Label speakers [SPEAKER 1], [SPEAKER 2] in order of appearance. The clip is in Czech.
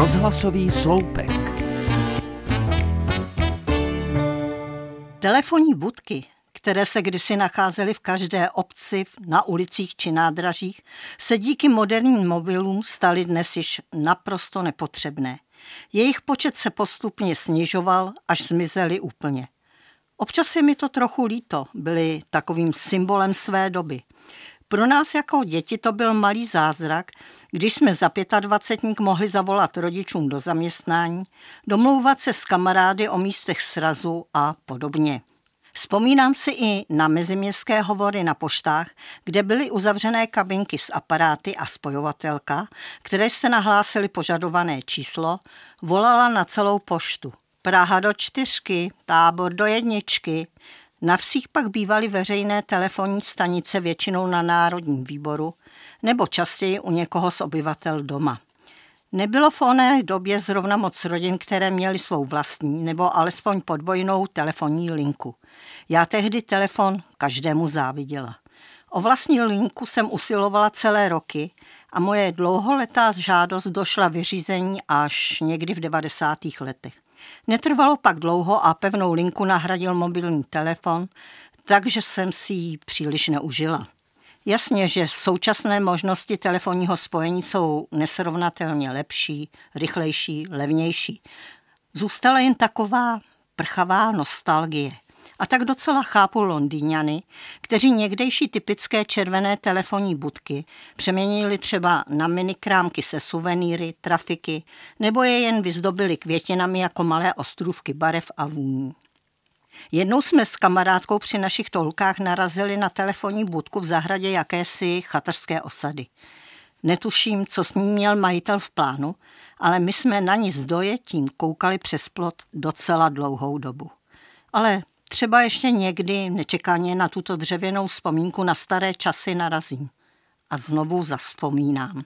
[SPEAKER 1] Rozhlasový sloupek.
[SPEAKER 2] Telefonní budky, které se kdysi nacházely v každé obci, na ulicích či nádražích, se díky moderním mobilům staly dnes již naprosto nepotřebné. Jejich počet se postupně snižoval, až zmizely úplně. Občas je mi to trochu líto, byly takovým symbolem své doby. Pro nás jako děti to byl malý zázrak, když jsme za 25 mohli zavolat rodičům do zaměstnání, domlouvat se s kamarády o místech srazu a podobně. Vzpomínám si i na meziměstské hovory na poštách, kde byly uzavřené kabinky s aparáty a spojovatelka, které jste nahlásili požadované číslo, volala na celou poštu. Praha do čtyřky, tábor do jedničky. Na vsích pak bývaly veřejné telefonní stanice většinou na Národním výboru nebo častěji u někoho z obyvatel doma. Nebylo v oné době zrovna moc rodin, které měly svou vlastní nebo alespoň podvojnou telefonní linku. Já tehdy telefon každému záviděla. O vlastní linku jsem usilovala celé roky a moje dlouholetá žádost došla vyřízení až někdy v 90. letech. Netrvalo pak dlouho a pevnou linku nahradil mobilní telefon, takže jsem si ji příliš neužila. Jasně, že současné možnosti telefonního spojení jsou nesrovnatelně lepší, rychlejší, levnější. Zůstala jen taková prchavá nostalgie. A tak docela chápu Londýňany, kteří někdejší typické červené telefonní budky přeměnili třeba na minikrámky se suvenýry, trafiky, nebo je jen vyzdobili květinami jako malé ostrůvky barev a vůní. Jednou jsme s kamarádkou při našich tolkách narazili na telefonní budku v zahradě jakési chatrské osady. Netuším, co s ním měl majitel v plánu, ale my jsme na ní s dojetím koukali přes plot docela dlouhou dobu. Ale třeba ještě někdy nečekaně na tuto dřevěnou vzpomínku na staré časy narazím. A znovu zaspomínám.